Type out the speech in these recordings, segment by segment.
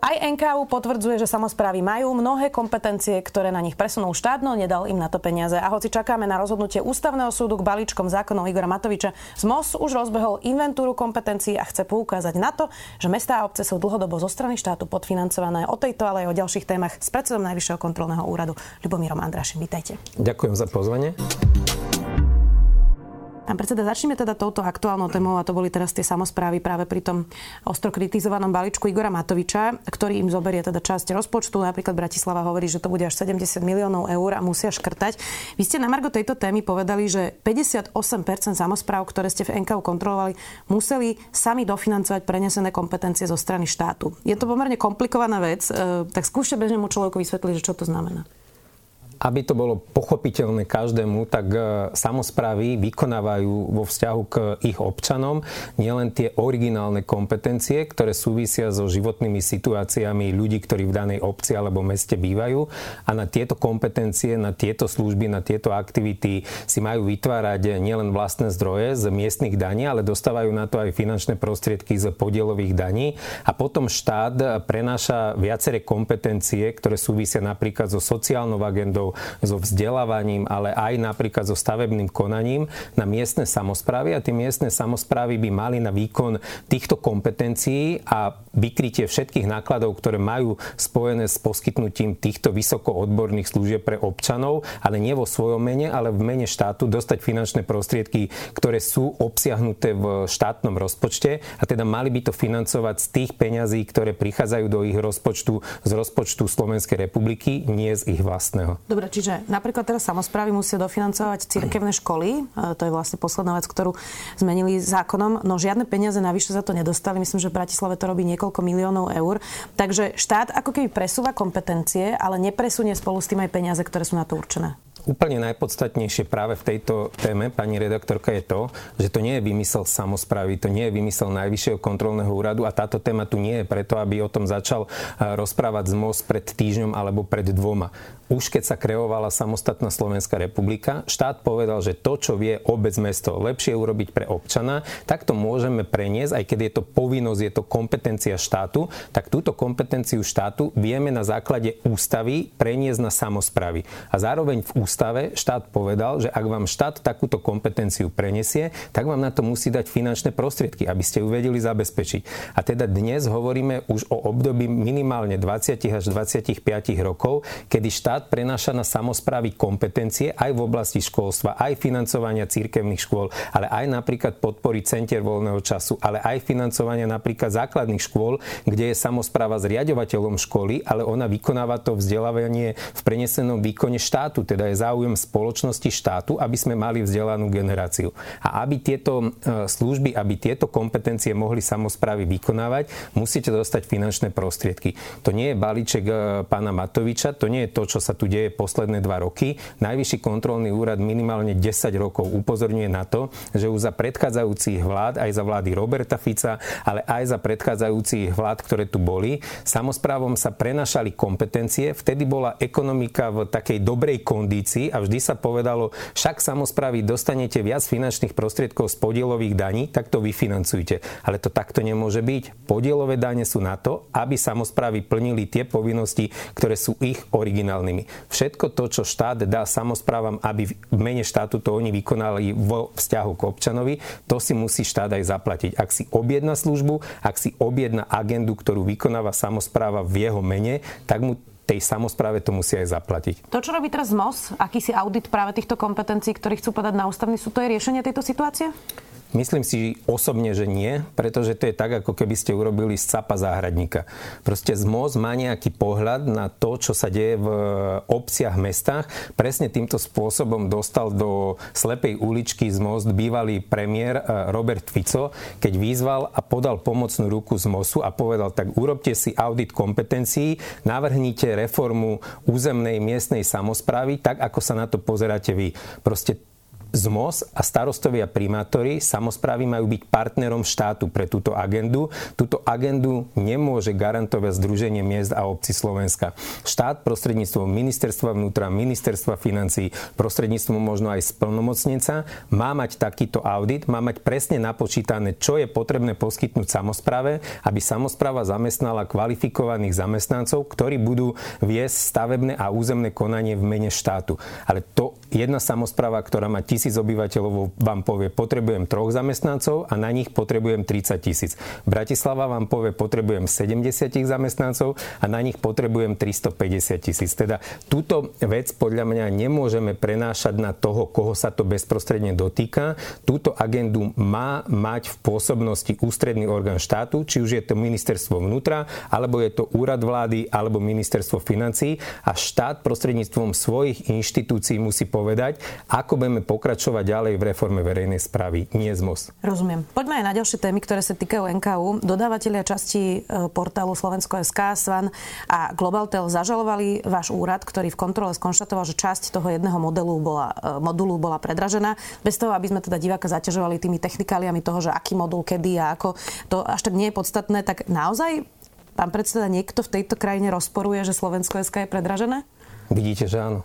Aj NKU potvrdzuje, že samozprávy majú mnohé kompetencie, ktoré na nich presunul štát, no nedal im na to peniaze. A hoci čakáme na rozhodnutie ústavného súdu k balíčkom zákonov Igora Matoviča, ZMOS už rozbehol inventúru kompetencií a chce poukázať na to, že mestá a obce sú dlhodobo zo strany štátu podfinancované. O tejto, ale aj o ďalších témach s predsedom Najvyššieho kontrolného úradu Ľubomírom Andrašim. Vítajte. Ďakujem za pozvanie. Pán predseda, začneme teda touto aktuálnou témou a to boli teraz tie samozprávy práve pri tom ostro kritizovanom balíčku Igora Matoviča, ktorý im zoberie teda časť rozpočtu. Napríklad Bratislava hovorí, že to bude až 70 miliónov eur a musia škrtať. Vy ste na Margo tejto témy povedali, že 58% samozpráv, ktoré ste v NKU kontrolovali, museli sami dofinancovať prenesené kompetencie zo strany štátu. Je to pomerne komplikovaná vec, e, tak skúšte bežnému človeku vysvetliť, že čo to znamená aby to bolo pochopiteľné každému, tak e, samozprávy vykonávajú vo vzťahu k ich občanom nielen tie originálne kompetencie, ktoré súvisia so životnými situáciami ľudí, ktorí v danej obci alebo meste bývajú. A na tieto kompetencie, na tieto služby, na tieto aktivity si majú vytvárať nielen vlastné zdroje z miestnych daní, ale dostávajú na to aj finančné prostriedky z podielových daní. A potom štát prenáša viaceré kompetencie, ktoré súvisia napríklad so sociálnou agendou, so vzdelávaním, ale aj napríklad so stavebným konaním na miestne samozprávy a tie miestne samozprávy by mali na výkon týchto kompetencií a vykrytie všetkých nákladov, ktoré majú spojené s poskytnutím týchto vysoko odborných služieb pre občanov, ale nie vo svojom mene, ale v mene štátu dostať finančné prostriedky, ktoré sú obsiahnuté v štátnom rozpočte a teda mali by to financovať z tých peňazí, ktoré prichádzajú do ich rozpočtu z rozpočtu Slovenskej republiky, nie z ich vlastného. Dobre, čiže napríklad teraz samozprávy musia dofinancovať cirkevné školy, e, to je vlastne posledná vec, ktorú zmenili zákonom, no žiadne peniaze navyše za to nedostali. Myslím, že v Bratislave to robí niekoľko miliónov eur. Takže štát ako keby presúva kompetencie, ale nepresunie spolu s tým aj peniaze, ktoré sú na to určené. Úplne najpodstatnejšie práve v tejto téme, pani redaktorka, je to, že to nie je vymysel samozprávy, to nie je vymysel Najvyššieho kontrolného úradu a táto téma tu nie je preto, aby o tom začal rozprávať z most pred týždňom alebo pred dvoma. Už keď sa kreovala samostatná Slovenská republika, štát povedal, že to, čo vie obec mesto lepšie urobiť pre občana, tak to môžeme preniesť, aj keď je to povinnosť, je to kompetencia štátu, tak túto kompetenciu štátu vieme na základe ústavy preniesť na samozprávy. A zároveň v ústave štát povedal, že ak vám štát takúto kompetenciu prenesie, tak vám na to musí dať finančné prostriedky, aby ste ju vedeli zabezpečiť. A teda dnes hovoríme už o období minimálne 20 až 25 rokov, kedy štát prenáša na samozprávy kompetencie aj v oblasti školstva, aj financovania cirkevných škôl, ale aj napríklad podpory centier voľného času, ale aj financovania napríklad základných škôl, kde je samozpráva zriadovateľom školy, ale ona vykonáva to vzdelávanie v prenesenom výkone štátu, teda je záujem spoločnosti štátu, aby sme mali vzdelanú generáciu. A aby tieto e, služby, aby tieto kompetencie mohli samozprávy vykonávať, musíte dostať finančné prostriedky. To nie je balíček e, pána Matoviča, to nie je to, čo sa tu deje posledné dva roky. Najvyšší kontrolný úrad minimálne 10 rokov upozorňuje na to, že už za predchádzajúcich vlád, aj za vlády Roberta Fica, ale aj za predchádzajúcich vlád, ktoré tu boli, samozprávom sa prenašali kompetencie. Vtedy bola ekonomika v takej dobrej kondícii veci a vždy sa povedalo, však samozprávy dostanete viac finančných prostriedkov z podielových daní, tak to vyfinancujte. Ale to takto nemôže byť. Podielové dane sú na to, aby samozprávy plnili tie povinnosti, ktoré sú ich originálnymi. Všetko to, čo štát dá samozprávam, aby v mene štátu to oni vykonali vo vzťahu k občanovi, to si musí štát aj zaplatiť. Ak si objedna službu, ak si objedna agendu, ktorú vykonáva samozpráva v jeho mene, tak mu tej samozpráve to musí aj zaplatiť. To, čo robí teraz MOS, akýsi audit práve týchto kompetencií, ktorých chcú podať na ústavný súd, to je riešenie tejto situácie? Myslím si osobne, že nie, pretože to je tak, ako keby ste urobili z capa záhradníka. Proste ZMOZ má nejaký pohľad na to, čo sa deje v obciach, mestách. Presne týmto spôsobom dostal do slepej uličky z most bývalý premiér eh, Robert Fico, keď vyzval a podal pomocnú ruku z MOSu a povedal, tak urobte si audit kompetencií, navrhnite reformu územnej miestnej samozprávy, tak ako sa na to pozeráte vy. Proste ZMOS a starostovia primátori, samozprávy majú byť partnerom štátu pre túto agendu. Túto agendu nemôže garantovať Združenie miest a obci Slovenska. Štát prostredníctvom ministerstva vnútra, ministerstva financí, prostredníctvom možno aj splnomocnenca má mať takýto audit, má mať presne napočítané, čo je potrebné poskytnúť samozpráve, aby samozpráva zamestnala kvalifikovaných zamestnancov, ktorí budú viesť stavebné a územné konanie v mene štátu. Ale to jedna samozpráva, ktorá má tisíc obyvateľov, vám povie, potrebujem troch zamestnancov a na nich potrebujem 30 tisíc. Bratislava vám povie, potrebujem 70 zamestnancov a na nich potrebujem 350 tisíc. Teda túto vec podľa mňa nemôžeme prenášať na toho, koho sa to bezprostredne dotýka. Túto agendu má mať v pôsobnosti ústredný orgán štátu, či už je to ministerstvo vnútra, alebo je to úrad vlády, alebo ministerstvo financí a štát prostredníctvom svojich inštitúcií musí povedať, ako budeme pokračovať pokračovať ďalej v reforme verejnej správy, nie ZMOS. Rozumiem. Poďme aj na ďalšie témy, ktoré sa týkajú NKU. Dodávateľia časti e, portálu Slovensko.sk, Svan a Globaltel zažalovali váš úrad, ktorý v kontrole skonštatoval, že časť toho jedného modelu bola, e, modulu bola predražená. Bez toho, aby sme teda diváka zaťažovali tými technikáliami toho, že aký modul, kedy a ako, to až tak nie je podstatné, tak naozaj Pán predseda, niekto v tejto krajine rozporuje, že Slovensko.sk je predražené? Vidíte, že áno.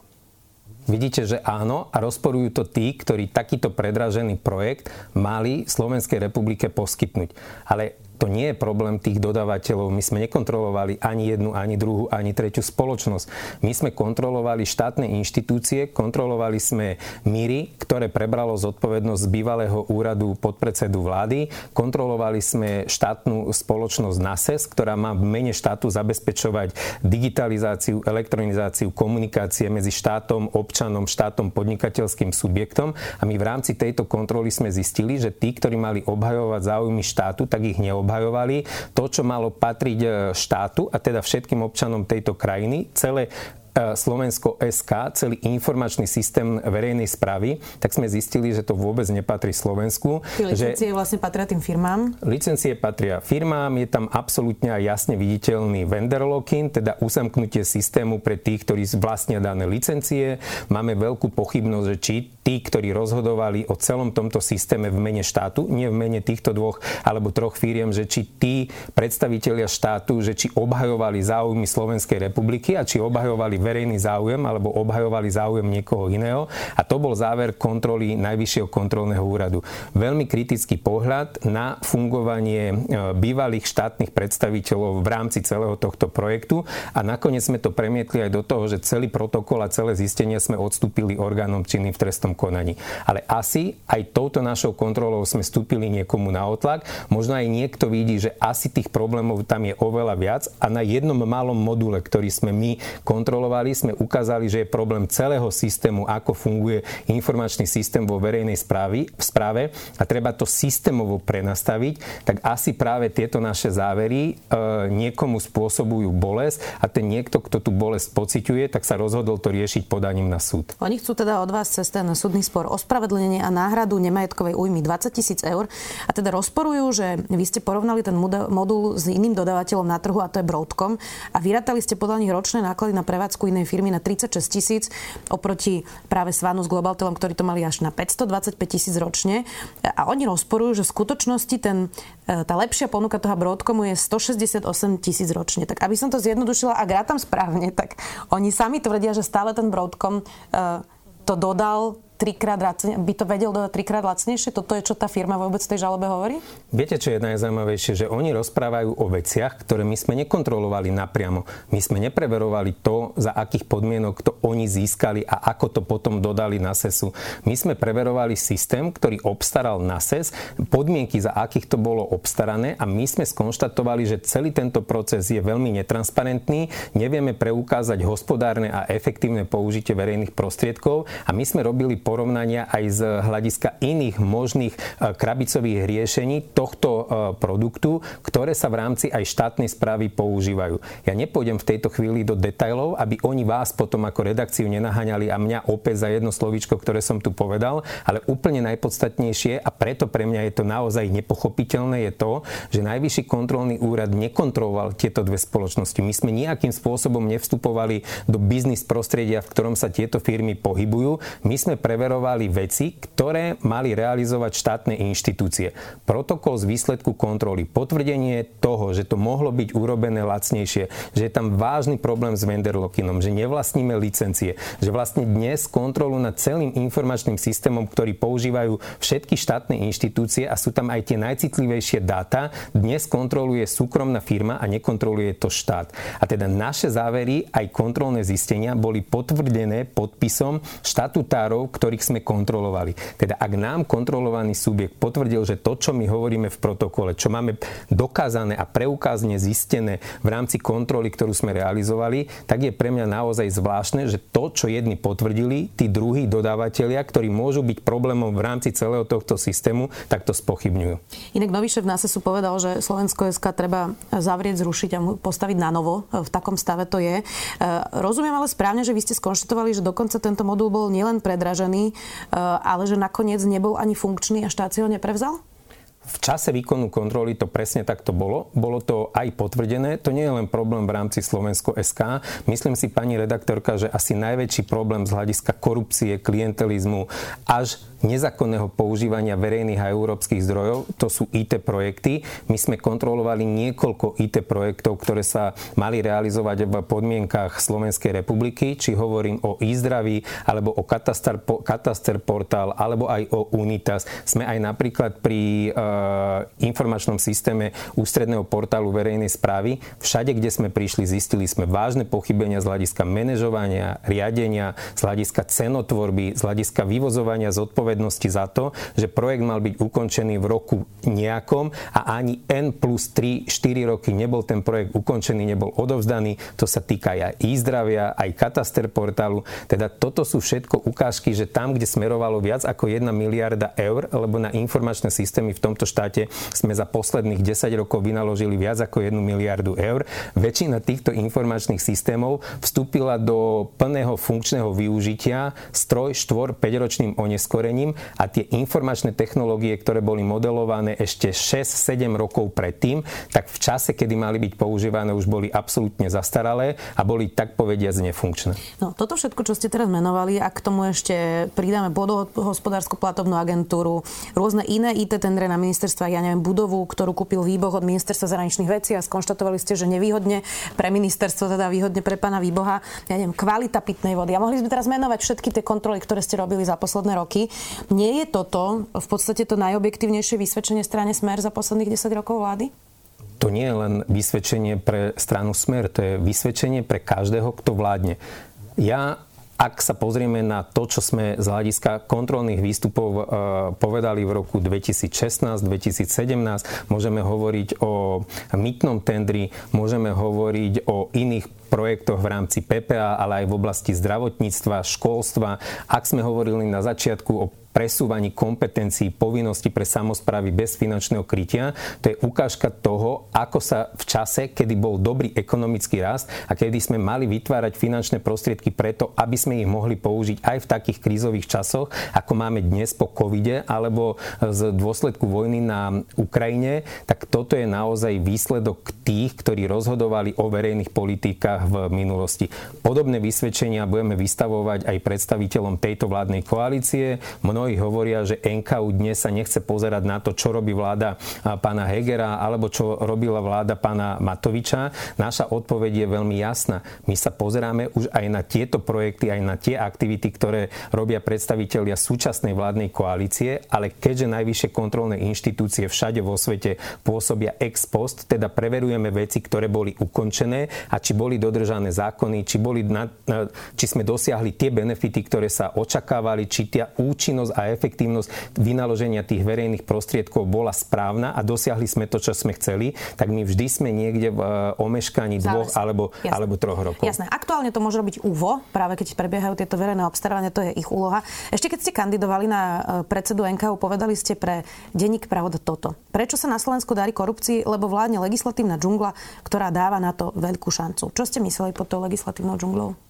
Vidíte, že áno a rozporujú to tí, ktorí takýto predražený projekt mali Slovenskej republike poskytnúť. Ale to nie je problém tých dodávateľov. My sme nekontrolovali ani jednu, ani druhú, ani tretiu spoločnosť. My sme kontrolovali štátne inštitúcie, kontrolovali sme míry, ktoré prebralo zodpovednosť z bývalého úradu podpredsedu vlády, kontrolovali sme štátnu spoločnosť NASES, ktorá má v mene štátu zabezpečovať digitalizáciu, elektronizáciu komunikácie medzi štátom, občanom, štátom, podnikateľským subjektom. A my v rámci tejto kontroly sme zistili, že tí, ktorí mali obhajovať záujmy štátu, tak ich neobhajovali obhajovali to, čo malo patriť e, štátu a teda všetkým občanom tejto krajiny, celé Slovensko SK, celý informačný systém verejnej správy, tak sme zistili, že to vôbec nepatrí Slovensku. Tie licencie že vlastne patria tým firmám? Licencie patria firmám, je tam absolútne a jasne viditeľný vendor lock-in, teda usamknutie systému pre tých, ktorí vlastnia dané licencie. Máme veľkú pochybnosť, že či tí, ktorí rozhodovali o celom tomto systéme v mene štátu, nie v mene týchto dvoch alebo troch firiem, že či tí predstavitelia štátu, že či obhajovali záujmy Slovenskej republiky a či obhajovali verejný záujem alebo obhajovali záujem niekoho iného. A to bol záver kontroly Najvyššieho kontrolného úradu. Veľmi kritický pohľad na fungovanie e, bývalých štátnych predstaviteľov v rámci celého tohto projektu a nakoniec sme to premietli aj do toho, že celý protokol a celé zistenia sme odstúpili orgánom činným v trestnom konaní. Ale asi aj touto našou kontrolou sme stúpili niekomu na otlak. Možno aj niekto vidí, že asi tých problémov tam je oveľa viac a na jednom malom module, ktorý sme my kontrolovali, kontrolovali, sme ukázali, že je problém celého systému, ako funguje informačný systém vo verejnej správy, v správe a treba to systémovo prenastaviť, tak asi práve tieto naše závery e, niekomu spôsobujú bolesť a ten niekto, kto tú bolesť pociťuje, tak sa rozhodol to riešiť podaním na súd. Oni chcú teda od vás cez ten súdny spor ospravedlnenie a náhradu nemajetkovej újmy 20 tisíc eur a teda rozporujú, že vy ste porovnali ten modul s iným dodávateľom na trhu a to je Broadcom a vyrátali ste podľa nich ročné náklady na prevádzku inej firmy na 36 tisíc oproti práve s Globaltelom, ktorí to mali až na 525 tisíc ročne. A oni rozporujú, že v skutočnosti ten, e, tá lepšia ponuka toho Broadcomu je 168 tisíc ročne. Tak aby som to zjednodušila, ak rátam správne, tak oni sami tvrdia, že stále ten Broadcom e, to dodal trikrát lacne, by to vedel dodať trikrát lacnejšie? Toto je, čo tá firma vôbec tej žalobe hovorí? Viete, čo je najzaujímavejšie? Že oni rozprávajú o veciach, ktoré my sme nekontrolovali napriamo. My sme nepreverovali to, za akých podmienok to oni získali a ako to potom dodali na SESu. My sme preverovali systém, ktorý obstaral na SES, podmienky, za akých to bolo obstarané a my sme skonštatovali, že celý tento proces je veľmi netransparentný, nevieme preukázať hospodárne a efektívne použitie verejných prostriedkov a my sme robili porovnania aj z hľadiska iných možných e, krabicových riešení tohto e, produktu, ktoré sa v rámci aj štátnej správy používajú. Ja nepôjdem v tejto chvíli do detajlov, aby oni vás potom ako redakciu nenaháňali a mňa opäť za jedno slovíčko, ktoré som tu povedal, ale úplne najpodstatnejšie a preto pre mňa je to naozaj nepochopiteľné je to, že Najvyšší kontrolný úrad nekontroloval tieto dve spoločnosti. My sme nejakým spôsobom nevstupovali do biznis prostredia, v ktorom sa tieto firmy pohybujú. My sme pre preverovali veci, ktoré mali realizovať štátne inštitúcie. Protokol z výsledku kontroly, potvrdenie toho, že to mohlo byť urobené lacnejšie, že je tam vážny problém s vendorlockinom, že nevlastníme licencie, že vlastne dnes kontrolu nad celým informačným systémom, ktorý používajú všetky štátne inštitúcie a sú tam aj tie najcitlivejšie dáta, dnes kontroluje súkromná firma a nekontroluje to štát. A teda naše závery, aj kontrolné zistenia boli potvrdené podpisom štatutárov, ktorých sme kontrolovali. Teda ak nám kontrolovaný subjekt potvrdil, že to, čo my hovoríme v protokole, čo máme dokázané a preukázne zistené v rámci kontroly, ktorú sme realizovali, tak je pre mňa naozaj zvláštne, že to, čo jedni potvrdili, tí druhí dodávateľia, ktorí môžu byť problémom v rámci celého tohto systému, tak to spochybňujú. Inak nový šéf NASESu povedal, že Slovensko SK treba zavrieť, zrušiť a postaviť na novo. V takom stave to je. E, rozumiem ale správne, že vy ste skonštatovali, že dokonca tento modul bol nielen predražený, e, ale že nakoniec nebol ani funkčný a štát si ho neprevzal? V čase výkonu kontroly to presne takto bolo. Bolo to aj potvrdené. To nie je len problém v rámci Slovensko SK. Myslím si, pani redaktorka, že asi najväčší problém z hľadiska korupcie, klientelizmu až nezákonného používania verejných a európskych zdrojov, to sú IT projekty. My sme kontrolovali niekoľko IT projektov, ktoré sa mali realizovať v podmienkach Slovenskej republiky, či hovorím o e-zdraví, alebo o kataster, kataster portál, alebo aj o Unitas. Sme aj napríklad pri uh, informačnom systéme ústredného portálu verejnej správy. Všade, kde sme prišli, zistili sme vážne pochybenia z hľadiska manažovania, riadenia, z hľadiska cenotvorby, z hľadiska vyvozovania zodpovednosti zodpovednosti za to, že projekt mal byť ukončený v roku nejakom a ani N plus 3, 4 roky nebol ten projekt ukončený, nebol odovzdaný. To sa týka aj e-zdravia, aj kataster portálu. Teda toto sú všetko ukážky, že tam, kde smerovalo viac ako 1 miliarda eur, lebo na informačné systémy v tomto štáte sme za posledných 10 rokov vynaložili viac ako 1 miliardu eur. Väčšina týchto informačných systémov vstúpila do plného funkčného využitia stroj 4 5 ročným oneskorením a tie informačné technológie, ktoré boli modelované ešte 6-7 rokov predtým, tak v čase, kedy mali byť používané, už boli absolútne zastaralé a boli tak povediac nefunkčné. No, toto všetko, čo ste teraz menovali, a k tomu ešte pridáme podohospodárskú platovnú agentúru, rôzne iné IT tendre na ministerstva, ja neviem, budovu, ktorú kúpil Výboh od ministerstva zahraničných vecí a skonštatovali ste, že nevýhodne pre ministerstvo, teda výhodne pre pána Výboha, ja neviem, kvalita pitnej vody. A mohli sme teraz menovať všetky tie kontroly, ktoré ste robili za posledné roky. Nie je toto v podstate to najobjektívnejšie vysvedčenie strane Smer za posledných 10 rokov vlády? To nie je len vysvedčenie pre stranu Smer, to je vysvedčenie pre každého, kto vládne. Ja ak sa pozrieme na to, čo sme z hľadiska kontrolných výstupov e, povedali v roku 2016-2017, môžeme hovoriť o mytnom tendri, môžeme hovoriť o iných projektoch v rámci PPA, ale aj v oblasti zdravotníctva, školstva. Ak sme hovorili na začiatku o presúvaní kompetencií, povinností pre samozprávy bez finančného krytia. To je ukážka toho, ako sa v čase, kedy bol dobrý ekonomický rast a kedy sme mali vytvárať finančné prostriedky preto, aby sme ich mohli použiť aj v takých krízových časoch, ako máme dnes po covide alebo z dôsledku vojny na Ukrajine, tak toto je naozaj výsledok tých, ktorí rozhodovali o verejných politikách v minulosti. Podobné vysvedčenia budeme vystavovať aj predstaviteľom tejto vládnej koalície. Mnoho mnohí hovoria, že NKU dnes sa nechce pozerať na to, čo robí vláda pána Hegera alebo čo robila vláda pána Matoviča. Naša odpoveď je veľmi jasná. My sa pozeráme už aj na tieto projekty, aj na tie aktivity, ktoré robia predstavitelia súčasnej vládnej koalície, ale keďže najvyššie kontrolné inštitúcie všade vo svete pôsobia ex post, teda preverujeme veci, ktoré boli ukončené a či boli dodržané zákony, či, boli na, či sme dosiahli tie benefity, ktoré sa očakávali, či tá účinnosť a efektívnosť vynaloženia tých verejných prostriedkov bola správna a dosiahli sme to, čo sme chceli, tak my vždy sme niekde v e, omeškaní dvoch alebo, alebo troch rokov. Jasné. Aktuálne to môže robiť UVO, práve keď prebiehajú tieto verejné obstarávania, to je ich úloha. Ešte keď ste kandidovali na e, predsedu NKU, povedali ste pre denník Pravda toto. Prečo sa na Slovensku darí korupcii? Lebo vládne legislatívna džungla, ktorá dáva na to veľkú šancu. Čo ste mysleli pod tou legislatívnou džunglou?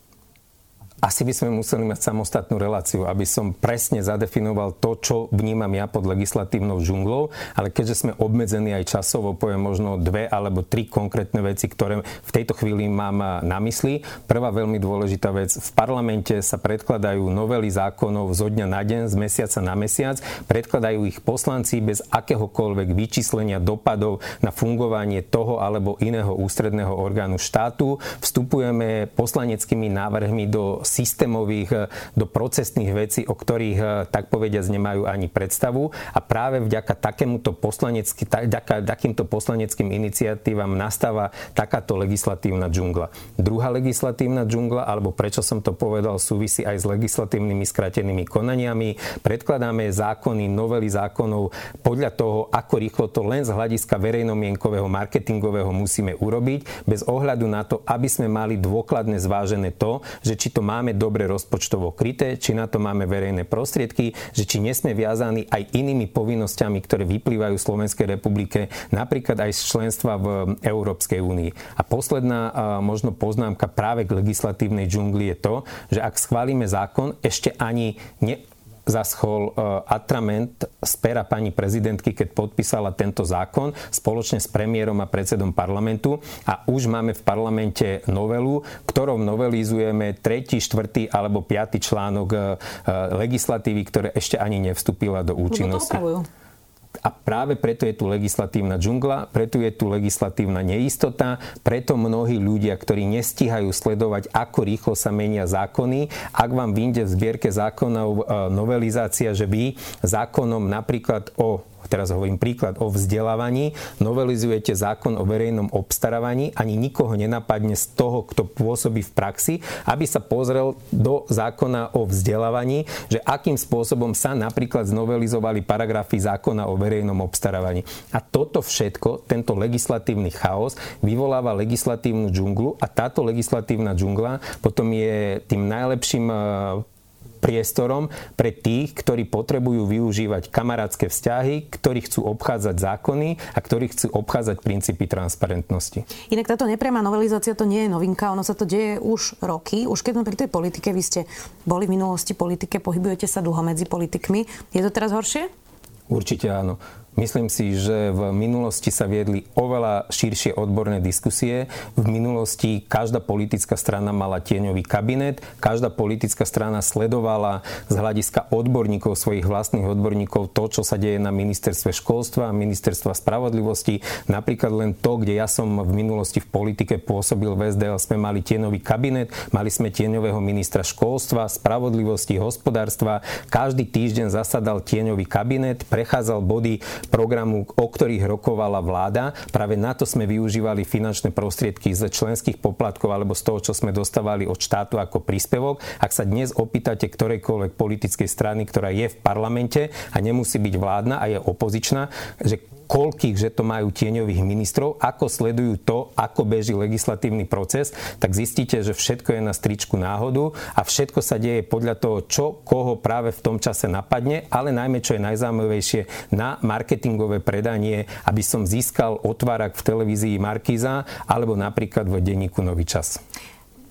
Asi by sme museli mať samostatnú reláciu, aby som presne zadefinoval to, čo vnímam ja pod legislatívnou džunglou, ale keďže sme obmedzení aj časovo, poviem možno dve alebo tri konkrétne veci, ktoré v tejto chvíli mám na mysli. Prvá veľmi dôležitá vec, v parlamente sa predkladajú novely zákonov zo dňa na deň, z mesiaca na mesiac, predkladajú ich poslanci bez akéhokoľvek vyčíslenia dopadov na fungovanie toho alebo iného ústredného orgánu štátu. Vstupujeme poslaneckými návrhmi do systémových, e, do procesných vecí, o ktorých, e, tak povediac, nemajú ani predstavu. A práve vďaka takémuto poslanecky, vďaka takýmto poslaneckým iniciatívam nastáva takáto legislatívna džungla. Druhá legislatívna džungla, alebo prečo som to povedal, súvisí aj s legislatívnymi skratenými konaniami. Predkladáme zákony, novely zákonov podľa toho, ako rýchlo to len z hľadiska verejnomienkového, marketingového musíme urobiť, bez ohľadu na to, aby sme mali dôkladne zvážené to, že či to máme máme dobre rozpočtovo kryté, či na to máme verejné prostriedky, že či nesme viazaní aj inými povinnosťami, ktoré vyplývajú Slovenskej republike, napríklad aj z členstva v Európskej únii. A posledná možno poznámka práve k legislatívnej džungli je to, že ak schválime zákon, ešte ani ne, zaschol e, atrament z pera pani prezidentky, keď podpísala tento zákon spoločne s premiérom a predsedom parlamentu a už máme v parlamente novelu, ktorou novelizujeme tretí, štvrtý alebo piatý článok e, legislatívy, ktoré ešte ani nevstúpila do účinnosti. A práve preto je tu legislatívna džungla, preto je tu legislatívna neistota, preto mnohí ľudia, ktorí nestíhajú sledovať, ako rýchlo sa menia zákony, ak vám vyjde v zbierke zákonov e, novelizácia, že vy zákonom napríklad o teraz hovorím príklad o vzdelávaní, novelizujete zákon o verejnom obstarávaní, ani nikoho nenapadne z toho, kto pôsobí v praxi, aby sa pozrel do zákona o vzdelávaní, že akým spôsobom sa napríklad znovelizovali paragrafy zákona o verejnom obstarávaní. A toto všetko, tento legislatívny chaos, vyvoláva legislatívnu džunglu. A táto legislatívna džungla potom je tým najlepším priestorom pre tých, ktorí potrebujú využívať kamarátske vzťahy, ktorí chcú obchádzať zákony a ktorí chcú obchádzať princípy transparentnosti. Inak táto nepriama novelizácia to nie je novinka, ono sa to deje už roky. Už keď sme pri tej politike, vy ste boli v minulosti politike, pohybujete sa dlho medzi politikmi. Je to teraz horšie? Určite áno. Myslím si, že v minulosti sa viedli oveľa širšie odborné diskusie. V minulosti každá politická strana mala tieňový kabinet, každá politická strana sledovala z hľadiska odborníkov, svojich vlastných odborníkov to, čo sa deje na ministerstve školstva, ministerstva spravodlivosti. Napríklad len to, kde ja som v minulosti v politike pôsobil v SDL, sme mali tieňový kabinet, mali sme tieňového ministra školstva, spravodlivosti, hospodárstva. Každý týždeň zasadal tieňový kabinet, prechádzal body programu, o ktorých rokovala vláda. Práve na to sme využívali finančné prostriedky z členských poplatkov alebo z toho, čo sme dostávali od štátu ako príspevok. Ak sa dnes opýtate ktorejkoľvek politickej strany, ktorá je v parlamente a nemusí byť vládna a je opozičná, že koľkých, že to majú tieňových ministrov, ako sledujú to, ako beží legislatívny proces, tak zistíte, že všetko je na stričku náhodu a všetko sa deje podľa toho, čo koho práve v tom čase napadne, ale najmä, čo je najzaujímavejšie, na marketingové predanie, aby som získal otvárak v televízii Markíza alebo napríklad v denníku Nový čas.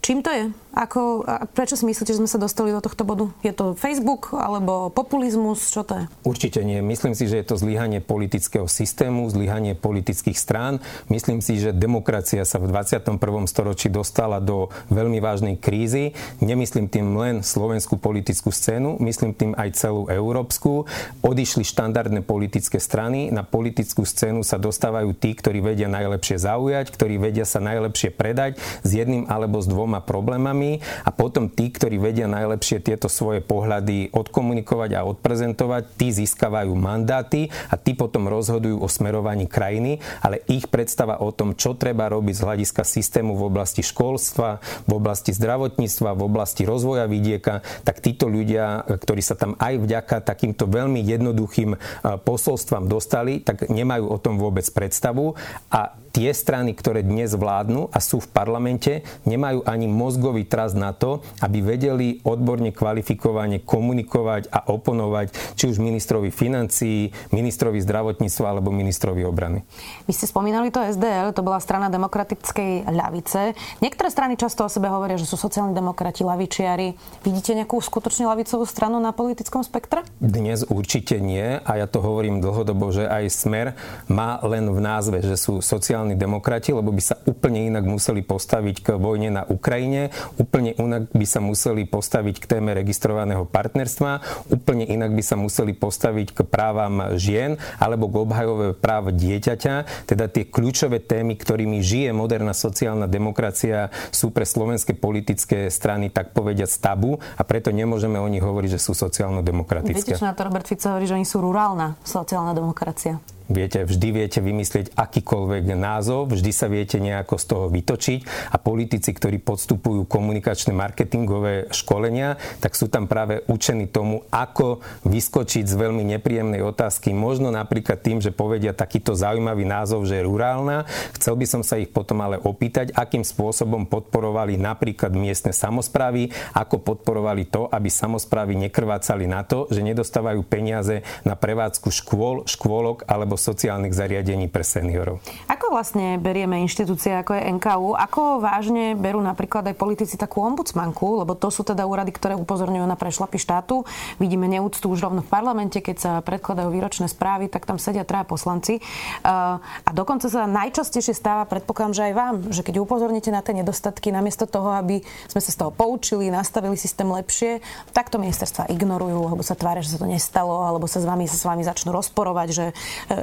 Čím to je? Ako, prečo si myslíte, že sme sa dostali do tohto bodu? Je to Facebook alebo populizmus? Čo to je? Určite nie. Myslím si, že je to zlyhanie politického systému, zlyhanie politických strán. Myslím si, že demokracia sa v 21. storočí dostala do veľmi vážnej krízy. Nemyslím tým len slovenskú politickú scénu, myslím tým aj celú európsku. Odišli štandardné politické strany. Na politickú scénu sa dostávajú tí, ktorí vedia najlepšie zaujať, ktorí vedia sa najlepšie predať s jedným alebo s dvoma problémami problémami a potom tí, ktorí vedia najlepšie tieto svoje pohľady odkomunikovať a odprezentovať, tí získavajú mandáty a tí potom rozhodujú o smerovaní krajiny, ale ich predstava o tom, čo treba robiť z hľadiska systému v oblasti školstva, v oblasti zdravotníctva, v oblasti rozvoja vidieka, tak títo ľudia, ktorí sa tam aj vďaka takýmto veľmi jednoduchým posolstvám dostali, tak nemajú o tom vôbec predstavu a tie strany, ktoré dnes vládnu a sú v parlamente, nemajú ani mozgový trast na to, aby vedeli odborne kvalifikovane komunikovať a oponovať či už ministrovi financií, ministrovi zdravotníctva alebo ministrovi obrany. Vy ste spomínali to SDL, to bola strana demokratickej ľavice. Niektoré strany často o sebe hovoria, že sú sociálni demokrati, lavičiari. Vidíte nejakú skutočne lavicovú stranu na politickom spektre? Dnes určite nie a ja to hovorím dlhodobo, že aj Smer má len v názve, že sú sociálni demokrati, lebo by sa úplne inak museli postaviť k vojne na Ukrajine, úplne inak by sa museli postaviť k téme registrovaného partnerstva, úplne inak by sa museli postaviť k právam žien alebo k obhajové práv dieťaťa. Teda tie kľúčové témy, ktorými žije moderná sociálna demokracia, sú pre slovenské politické strany tak povediať tabu a preto nemôžeme o nich hovoriť, že sú sociálno-demokratické. Viete, čo na to Robert Fico hovorí, že oni sú rurálna sociálna demokracia? Viete, vždy viete vymyslieť akýkoľvek názov, vždy sa viete nejako z toho vytočiť a politici, ktorí podstupujú komunikačné marketingové školenia, tak sú tam práve učení tomu, ako vyskočiť z veľmi nepríjemnej otázky. Možno napríklad tým, že povedia takýto zaujímavý názov, že je rurálna. Chcel by som sa ich potom ale opýtať, akým spôsobom podporovali napríklad miestne samozprávy, ako podporovali to, aby samozprávy nekrvácali na to, že nedostávajú peniaze na prevádzku škôl, škôlok alebo alebo sociálnych zariadení pre seniorov. Ako vlastne berieme inštitúcie ako je NKU? Ako vážne berú napríklad aj politici takú ombudsmanku? Lebo to sú teda úrady, ktoré upozorňujú na prešlapy štátu. Vidíme neúctu už rovno v parlamente, keď sa predkladajú výročné správy, tak tam sedia traja poslanci. A dokonca sa najčastejšie stáva, predpokladám, že aj vám, že keď upozorníte na tie nedostatky, namiesto toho, aby sme sa z toho poučili, nastavili systém lepšie, tak to ministerstva ignorujú, alebo sa tvária, že sa to nestalo, alebo sa s vami, sa s vami začnú rozporovať, že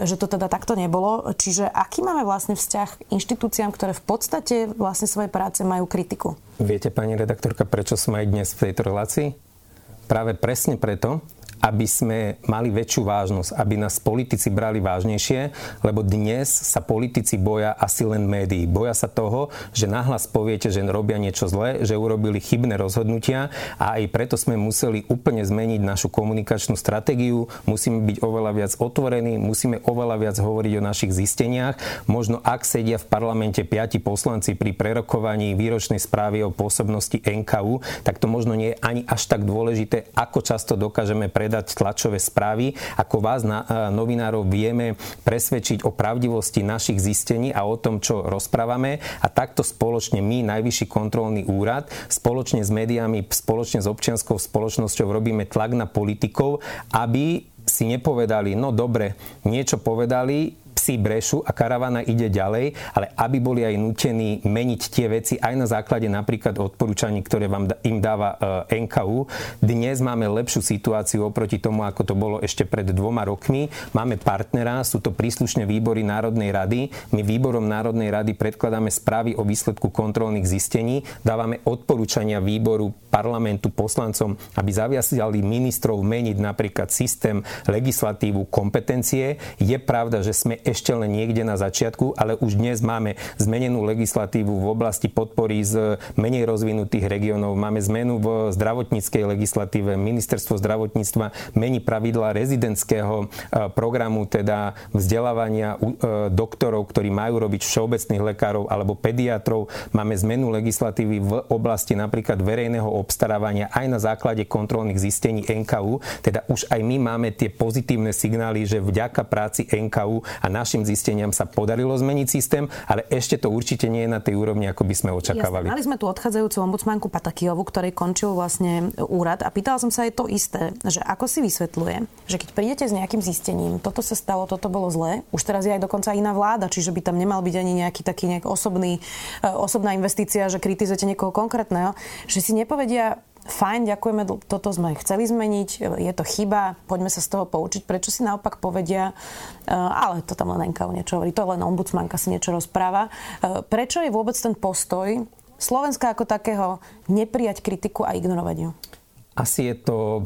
že to teda takto nebolo. Čiže aký máme vlastne vzťah k inštitúciám, ktoré v podstate vlastne svojej práce majú kritiku? Viete, pani redaktorka, prečo som aj dnes v tejto relácii? Práve presne preto, aby sme mali väčšiu vážnosť, aby nás politici brali vážnejšie, lebo dnes sa politici boja asi len médií. Boja sa toho, že nahlas poviete, že robia niečo zlé, že urobili chybné rozhodnutia a aj preto sme museli úplne zmeniť našu komunikačnú stratégiu. Musíme byť oveľa viac otvorení, musíme oveľa viac hovoriť o našich zisteniach. Možno ak sedia v parlamente piati poslanci pri prerokovaní výročnej správy o pôsobnosti NKU, tak to možno nie je ani až tak dôležité, ako často dokážeme predať predať tlačové správy, ako vás na, e, novinárov vieme presvedčiť o pravdivosti našich zistení a o tom, čo rozprávame. A takto spoločne my, Najvyšší kontrolný úrad, spoločne s médiami, spoločne s občianskou spoločnosťou robíme tlak na politikov, aby si nepovedali, no dobre, niečo povedali, psi brešu a karavana ide ďalej, ale aby boli aj nutení meniť tie veci aj na základe napríklad odporúčaní, ktoré vám im dáva e, NKU. Dnes máme lepšiu situáciu oproti tomu, ako to bolo ešte pred dvoma rokmi. Máme partnera, sú to príslušné výbory Národnej rady. My výborom Národnej rady predkladáme správy o výsledku kontrolných zistení, dávame odporúčania výboru parlamentu poslancom, aby zaviazali ministrov meniť napríklad systém, legislatívu, kompetencie. Je pravda, že sme ešte len niekde na začiatku, ale už dnes máme zmenenú legislatívu v oblasti podpory z menej rozvinutých regiónov. Máme zmenu v zdravotníckej legislatíve. Ministerstvo zdravotníctva mení pravidla rezidentského e, programu, teda vzdelávania e, doktorov, ktorí majú robiť všeobecných lekárov alebo pediatrov. Máme zmenu legislatívy v oblasti napríklad verejného obstarávania aj na základe kontrolných zistení NKU. Teda už aj my máme tie pozitívne signály, že vďaka práci NKU a našim zisteniam sa podarilo zmeniť systém, ale ešte to určite nie je na tej úrovni, ako by sme očakávali. Jasne, mali sme tu odchádzajúcu ombudsmanku Patakijovu, ktorej končil vlastne úrad a pýtala som sa aj to isté, že ako si vysvetľuje, že keď prídete s nejakým zistením, toto sa stalo, toto bolo zlé, už teraz je aj dokonca iná vláda, čiže by tam nemal byť ani nejaký taký nejak osobný, e, osobná investícia, že kritizujete niekoho konkrétneho, že si nepovedia, fajn, ďakujeme, toto sme chceli zmeniť, je to chyba, poďme sa z toho poučiť. Prečo si naopak povedia, e, ale to tam len NKU niečo hovorí, to len ombudsmanka si niečo rozpráva. E, prečo je vôbec ten postoj Slovenska ako takého neprijať kritiku a ignorovať ju? Asi je to e,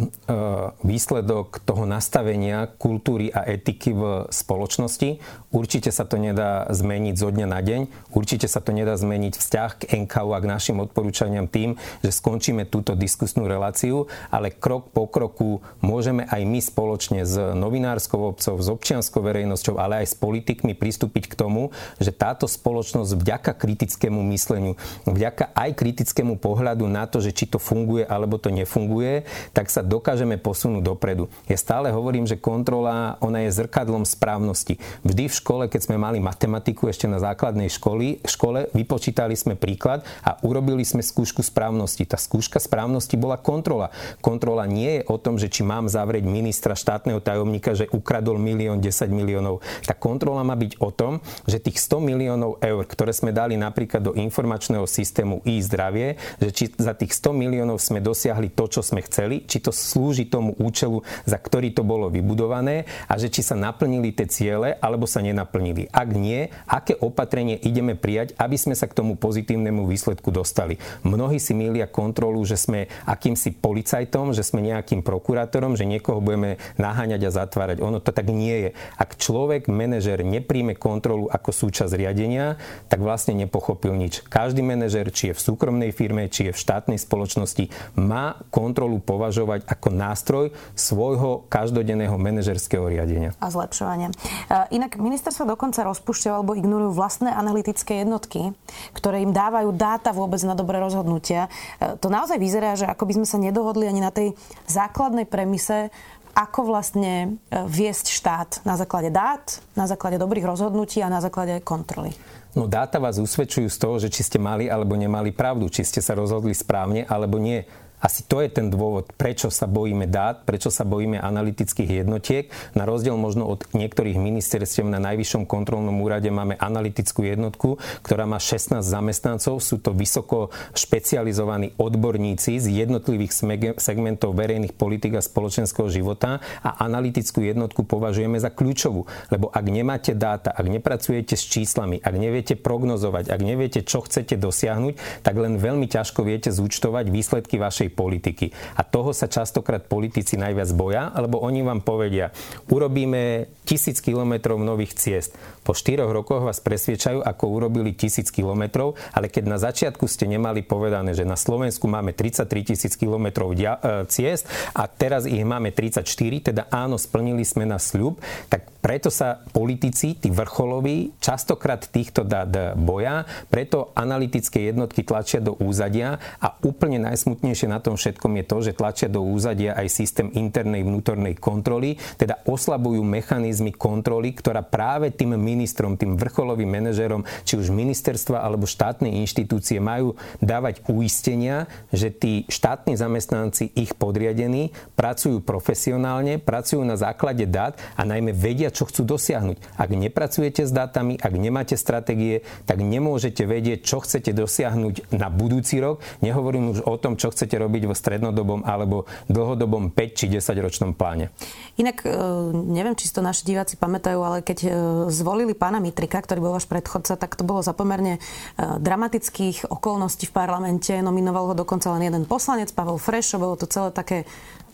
výsledok toho nastavenia kultúry a etiky v spoločnosti. Určite sa to nedá zmeniť zo dňa na deň. Určite sa to nedá zmeniť vzťah k NKU a k našim odporúčaniam tým, že skončíme túto diskusnú reláciu, ale krok po kroku môžeme aj my spoločne s novinárskou obcov, s občianskou verejnosťou, ale aj s politikmi pristúpiť k tomu, že táto spoločnosť vďaka kritickému mysleniu, vďaka aj kritickému pohľadu na to, že či to funguje alebo to nefunguje, funguje, tak sa dokážeme posunúť dopredu. Ja stále hovorím, že kontrola, ona je zrkadlom správnosti. Vždy v škole, keď sme mali matematiku ešte na základnej školy, škole, vypočítali sme príklad a urobili sme skúšku správnosti. Tá skúška správnosti bola kontrola. Kontrola nie je o tom, že či mám zavrieť ministra štátneho tajomníka, že ukradol milión, 10 miliónov. Tá kontrola má byť o tom, že tých 100 miliónov eur, ktoré sme dali napríklad do informačného systému e-zdravie, že či za tých 100 miliónov sme dosiahli to, čo sme chceli, či to slúži tomu účelu, za ktorý to bolo vybudované a že či sa naplnili tie ciele alebo sa nenaplnili. Ak nie, aké opatrenie ideme prijať, aby sme sa k tomu pozitívnemu výsledku dostali. Mnohí si milia kontrolu, že sme akýmsi policajtom, že sme nejakým prokurátorom, že niekoho budeme naháňať a zatvárať. Ono to tak nie je. Ak človek, manažer nepríjme kontrolu ako súčasť riadenia, tak vlastne nepochopil nič. Každý manažer, či je v súkromnej firme, či je v štátnej spoločnosti, má kontrolu kontrolu považovať ako nástroj svojho každodenného manažerského riadenia. A zlepšovania. E, inak ministerstva dokonca rozpúšťajú alebo ignorujú vlastné analytické jednotky, ktoré im dávajú dáta vôbec na dobré rozhodnutia. E, to naozaj vyzerá, že ako by sme sa nedohodli ani na tej základnej premise, ako vlastne e, viesť štát na základe dát, na základe dobrých rozhodnutí a na základe kontroly. No dáta vás usvedčujú z toho, že či ste mali alebo nemali pravdu, či ste sa rozhodli správne alebo nie. Asi to je ten dôvod, prečo sa bojíme dát, prečo sa bojíme analytických jednotiek. Na rozdiel možno od niektorých ministerstiev na Najvyššom kontrolnom úrade máme analytickú jednotku, ktorá má 16 zamestnancov. Sú to vysoko špecializovaní odborníci z jednotlivých segmentov verejných politik a spoločenského života a analytickú jednotku považujeme za kľúčovú. Lebo ak nemáte dáta, ak nepracujete s číslami, ak neviete prognozovať, ak neviete, čo chcete dosiahnuť, tak len veľmi ťažko viete zúčtovať výsledky vašej politiky. A toho sa častokrát politici najviac boja, lebo oni vám povedia, urobíme tisíc kilometrov nových ciest. Po štyroch rokoch vás presviečajú, ako urobili tisíc kilometrov, ale keď na začiatku ste nemali povedané, že na Slovensku máme 33 tisíc kilometrov e, ciest a teraz ich máme 34, teda áno, splnili sme na sľub, tak preto sa politici, tí vrcholoví, častokrát týchto dát boja, preto analytické jednotky tlačia do úzadia a úplne najsmutnejšie na tom všetkom je to, že tlačia do úzadia aj systém internej vnútornej kontroly, teda oslabujú mechanizmy kontroly, ktorá práve tým ministrom, tým vrcholovým manažerom, či už ministerstva alebo štátnej inštitúcie majú dávať uistenia, že tí štátni zamestnanci, ich podriadení, pracujú profesionálne, pracujú na základe dát a najmä vedia, čo chcú dosiahnuť. Ak nepracujete s dátami, ak nemáte stratégie, tak nemôžete vedieť, čo chcete dosiahnuť na budúci rok. Nehovorím už o tom, čo chcete robiť vo strednodobom alebo dlhodobom 5 či 10 ročnom pláne. Inak, e, neviem, či to naši diváci pamätajú, ale keď e, zvolili pána Mitrika, ktorý bol váš predchodca, tak to bolo za pomerne e, dramatických okolností v parlamente. Nominoval ho dokonca len jeden poslanec, Pavel Frešo. Bolo to celé také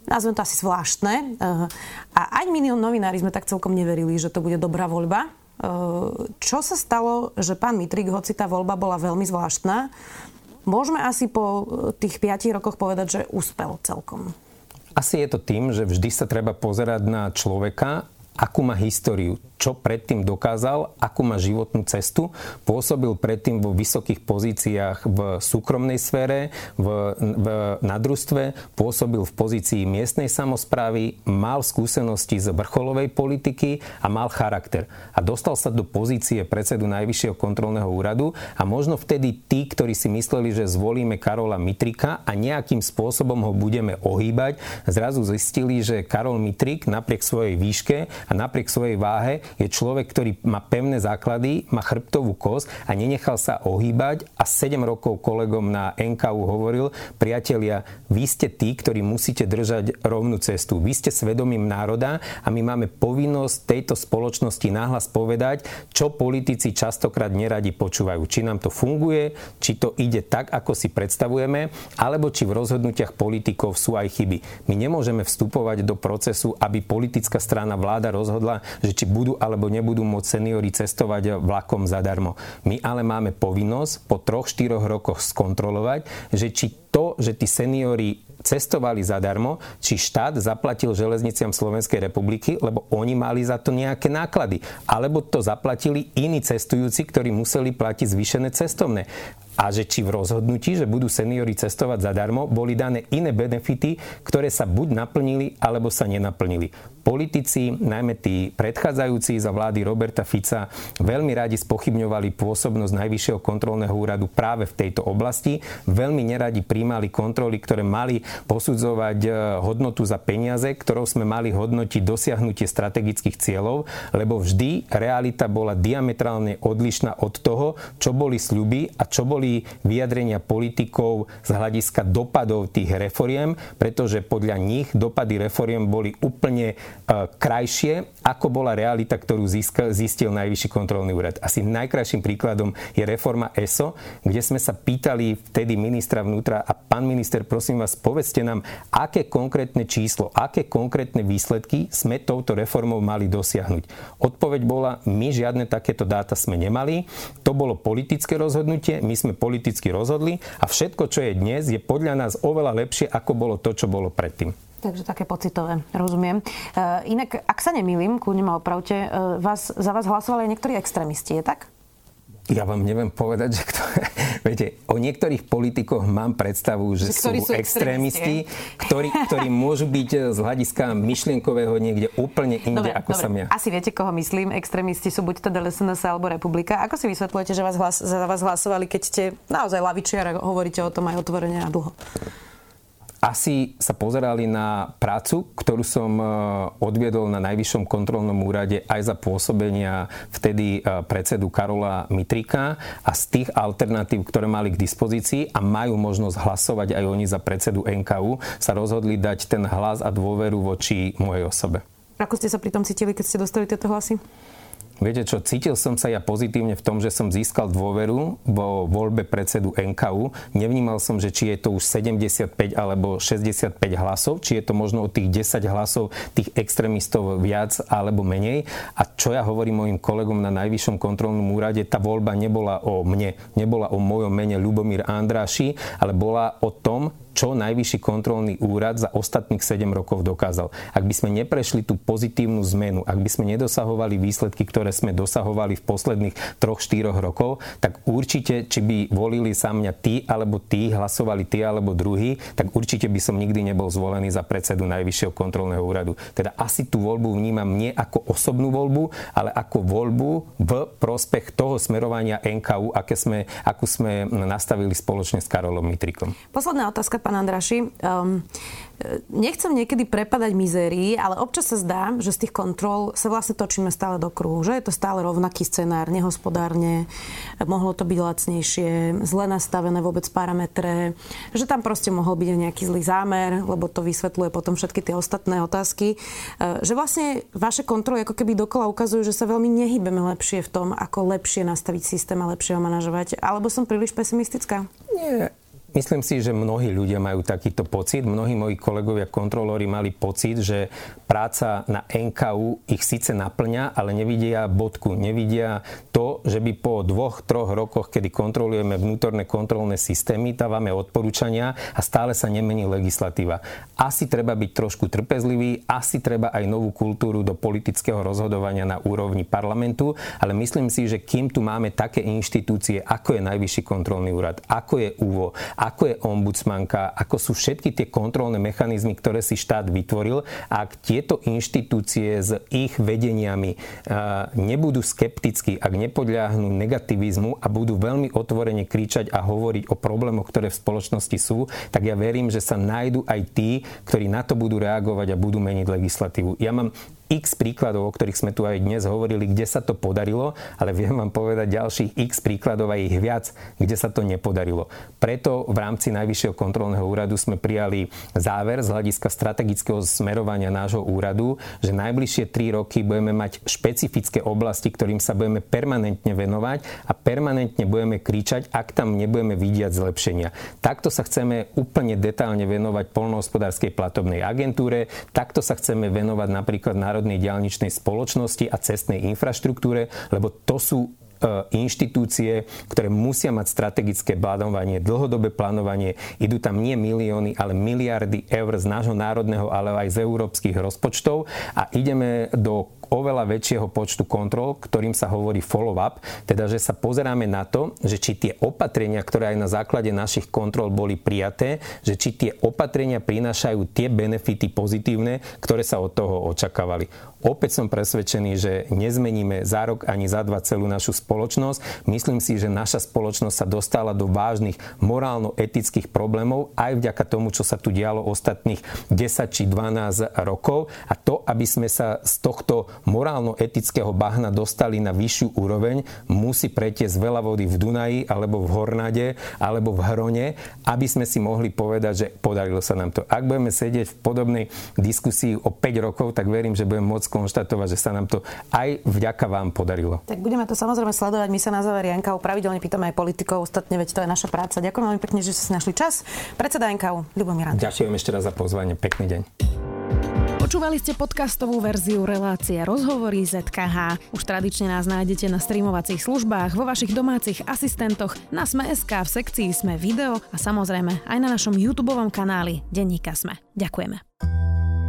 nazvem to asi zvláštne. A aj my novinári sme tak celkom neverili, že to bude dobrá voľba. Čo sa stalo, že pán Mitrik, hoci tá voľba bola veľmi zvláštna, môžeme asi po tých piatich rokoch povedať, že úspel celkom. Asi je to tým, že vždy sa treba pozerať na človeka, akú má históriu čo predtým dokázal, akú má životnú cestu. Pôsobil predtým vo vysokých pozíciách v súkromnej sfére, v, v nadružstve, pôsobil v pozícii miestnej samozprávy, mal skúsenosti z vrcholovej politiky a mal charakter. A dostal sa do pozície predsedu Najvyššieho kontrolného úradu a možno vtedy tí, ktorí si mysleli, že zvolíme Karola Mitrika a nejakým spôsobom ho budeme ohýbať, zrazu zistili, že Karol Mitrik napriek svojej výške a napriek svojej váhe je človek, ktorý má pevné základy, má chrbtovú kosť a nenechal sa ohýbať a 7 rokov kolegom na NKU hovoril, priatelia, vy ste tí, ktorí musíte držať rovnú cestu. Vy ste svedomím národa a my máme povinnosť tejto spoločnosti náhlas povedať, čo politici častokrát neradi počúvajú. Či nám to funguje, či to ide tak, ako si predstavujeme, alebo či v rozhodnutiach politikov sú aj chyby. My nemôžeme vstupovať do procesu, aby politická strana vláda rozhodla, že či budú alebo nebudú môcť seniory cestovať vlakom zadarmo. My ale máme povinnosť po troch, štyroch rokoch skontrolovať, že či to, že tí seniory cestovali zadarmo, či štát zaplatil železniciam Slovenskej republiky, lebo oni mali za to nejaké náklady. Alebo to zaplatili iní cestujúci, ktorí museli platiť zvýšené cestovné a že či v rozhodnutí, že budú seniory cestovať zadarmo, boli dané iné benefity, ktoré sa buď naplnili, alebo sa nenaplnili. Politici, najmä tí predchádzajúci za vlády Roberta Fica, veľmi radi spochybňovali pôsobnosť Najvyššieho kontrolného úradu práve v tejto oblasti. Veľmi neradi príjmali kontroly, ktoré mali posudzovať e, hodnotu za peniaze, ktorou sme mali hodnotiť dosiahnutie strategických cieľov, lebo vždy realita bola diametrálne odlišná od toho, čo boli sľuby a čo boli vyjadrenia politikov z hľadiska dopadov tých reforiem, pretože podľa nich dopady reforiem boli úplne krajšie, ako bola realita, ktorú získal, zistil Najvyšší kontrolný úrad. Asi najkrajším príkladom je reforma ESO, kde sme sa pýtali vtedy ministra vnútra a pán minister, prosím vás, povedzte nám, aké konkrétne číslo, aké konkrétne výsledky sme touto reformou mali dosiahnuť. Odpoveď bola, my žiadne takéto dáta sme nemali, to bolo politické rozhodnutie, my sme politicky rozhodli a všetko, čo je dnes, je podľa nás oveľa lepšie, ako bolo to, čo bolo predtým. Takže také pocitové, rozumiem. Uh, inak, ak sa nemýlim, kľudne ma opravte, uh, vás, za vás hlasovali aj niektorí extrémisti, je tak? Ja vám neviem povedať, že kto... Viete, o niektorých politikoch mám predstavu, že, sú, sú extrémisti, ktorí, ktorí môžu byť z hľadiska myšlienkového niekde úplne inde, dobre, ako dobre. som ja. Asi viete, koho myslím. Extrémisti sú buď to DLSNS alebo Republika. Ako si vysvetľujete, že vás hlas, za vás hlasovali, keď ste naozaj lavičiar a hovoríte o tom aj otvorene a dlho? Asi sa pozerali na prácu, ktorú som e, odviedol na Najvyššom kontrolnom úrade aj za pôsobenia vtedy e, predsedu Karola Mitrika a z tých alternatív, ktoré mali k dispozícii a majú možnosť hlasovať aj oni za predsedu NKU, sa rozhodli dať ten hlas a dôveru voči mojej osobe. Ako ste sa pri tom cítili, keď ste dostali tieto hlasy? Viete čo, cítil som sa ja pozitívne v tom, že som získal dôveru vo voľbe predsedu NKU. Nevnímal som, že či je to už 75 alebo 65 hlasov, či je to možno o tých 10 hlasov tých extrémistov viac alebo menej. A čo ja hovorím mojim kolegom na Najvyššom kontrolnom úrade, tá voľba nebola o mne, nebola o mojom mene Lubomír Andráši, ale bola o tom, čo najvyšší kontrolný úrad za ostatných 7 rokov dokázal. Ak by sme neprešli tú pozitívnu zmenu, ak by sme nedosahovali výsledky, ktoré sme dosahovali v posledných 3-4 rokov, tak určite, či by volili sa mňa tí alebo tí, hlasovali tí alebo druhí, tak určite by som nikdy nebol zvolený za predsedu Najvyššieho kontrolného úradu. Teda asi tú voľbu vnímam nie ako osobnú voľbu, ale ako voľbu v prospech toho smerovania NKU, aké sme, akú sme nastavili spoločne s Karolom Mitrikom. Posledná otázka pán Andraši. Um, nechcem niekedy prepadať mizérii, ale občas sa zdá, že z tých kontrol sa vlastne točíme stále do kruhu. Že je to stále rovnaký scenár, nehospodárne, mohlo to byť lacnejšie, zle nastavené vôbec parametre, že tam proste mohol byť nejaký zlý zámer, lebo to vysvetľuje potom všetky tie ostatné otázky. Uh, že vlastne vaše kontroly ako keby dokola ukazujú, že sa veľmi nehybeme lepšie v tom, ako lepšie nastaviť systém a lepšie ho manažovať. Alebo som príliš pesimistická? Nie, Myslím si, že mnohí ľudia majú takýto pocit. Mnohí moji kolegovia kontrolóri mali pocit, že práca na NKU ich síce naplňa, ale nevidia bodku. Nevidia to, že by po dvoch, troch rokoch, kedy kontrolujeme vnútorné kontrolné systémy, dávame odporúčania a stále sa nemení legislatíva. Asi treba byť trošku trpezlivý, asi treba aj novú kultúru do politického rozhodovania na úrovni parlamentu, ale myslím si, že kým tu máme také inštitúcie, ako je Najvyšší kontrolný úrad, ako je úvo, ako je ombudsmanka, ako sú všetky tie kontrolné mechanizmy, ktoré si štát vytvoril. Ak tieto inštitúcie s ich vedeniami nebudú skepticky, ak nepodľahnú negativizmu a budú veľmi otvorene kričať a hovoriť o problémoch, ktoré v spoločnosti sú, tak ja verím, že sa nájdu aj tí, ktorí na to budú reagovať a budú meniť legislatívu. Ja mám x príkladov, o ktorých sme tu aj dnes hovorili, kde sa to podarilo, ale viem vám povedať ďalších x príkladov aj ich viac, kde sa to nepodarilo. Preto v rámci Najvyššieho kontrolného úradu sme prijali záver z hľadiska strategického smerovania nášho úradu, že najbližšie 3 roky budeme mať špecifické oblasti, ktorým sa budeme permanentne venovať a permanentne budeme kričať, ak tam nebudeme vidieť zlepšenia. Takto sa chceme úplne detálne venovať polnohospodárskej platobnej agentúre, takto sa chceme venovať napríklad Národnej diálničnej spoločnosti a cestnej infraštruktúre, lebo to sú E, inštitúcie, ktoré musia mať strategické plánovanie, dlhodobé plánovanie. Idú tam nie milióny, ale miliardy eur z nášho národného, ale aj z európskych rozpočtov a ideme do oveľa väčšieho počtu kontrol, ktorým sa hovorí follow-up, teda že sa pozeráme na to, že či tie opatrenia, ktoré aj na základe našich kontrol boli prijaté, že či tie opatrenia prinášajú tie benefity pozitívne, ktoré sa od toho očakávali. Opäť som presvedčený, že nezmeníme za rok ani za dva celú našu spoločnosť. Myslím si, že naša spoločnosť sa dostala do vážnych morálno-etických problémov aj vďaka tomu, čo sa tu dialo ostatných 10 či 12 rokov. A to, aby sme sa z tohto morálno-etického bahna dostali na vyššiu úroveň, musí pretiesť veľa vody v Dunaji, alebo v Hornade, alebo v Hrone, aby sme si mohli povedať, že podarilo sa nám to. Ak budeme sedieť v podobnej diskusii o 5 rokov, tak verím, že budeme môcť skonštatovať, že sa nám to aj vďaka vám podarilo. Tak budeme to samozrejme sledovať. My sa na záver Janka pravidelne pýtame aj politikov, ostatne veď to je naša práca. Ďakujem veľmi pekne, že ste si našli čas. Predseda NKU, Ľubomír Ďakujem ešte raz za pozvanie. Pekný deň. Počúvali ste podcastovú verziu relácie Rozhovory ZKH. Už tradične nás nájdete na streamovacích službách, vo vašich domácich asistentoch, na Sme.sk, v sekcii Sme video a samozrejme aj na našom YouTube kanáli Denníka Sme. Ďakujeme.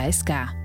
HSK.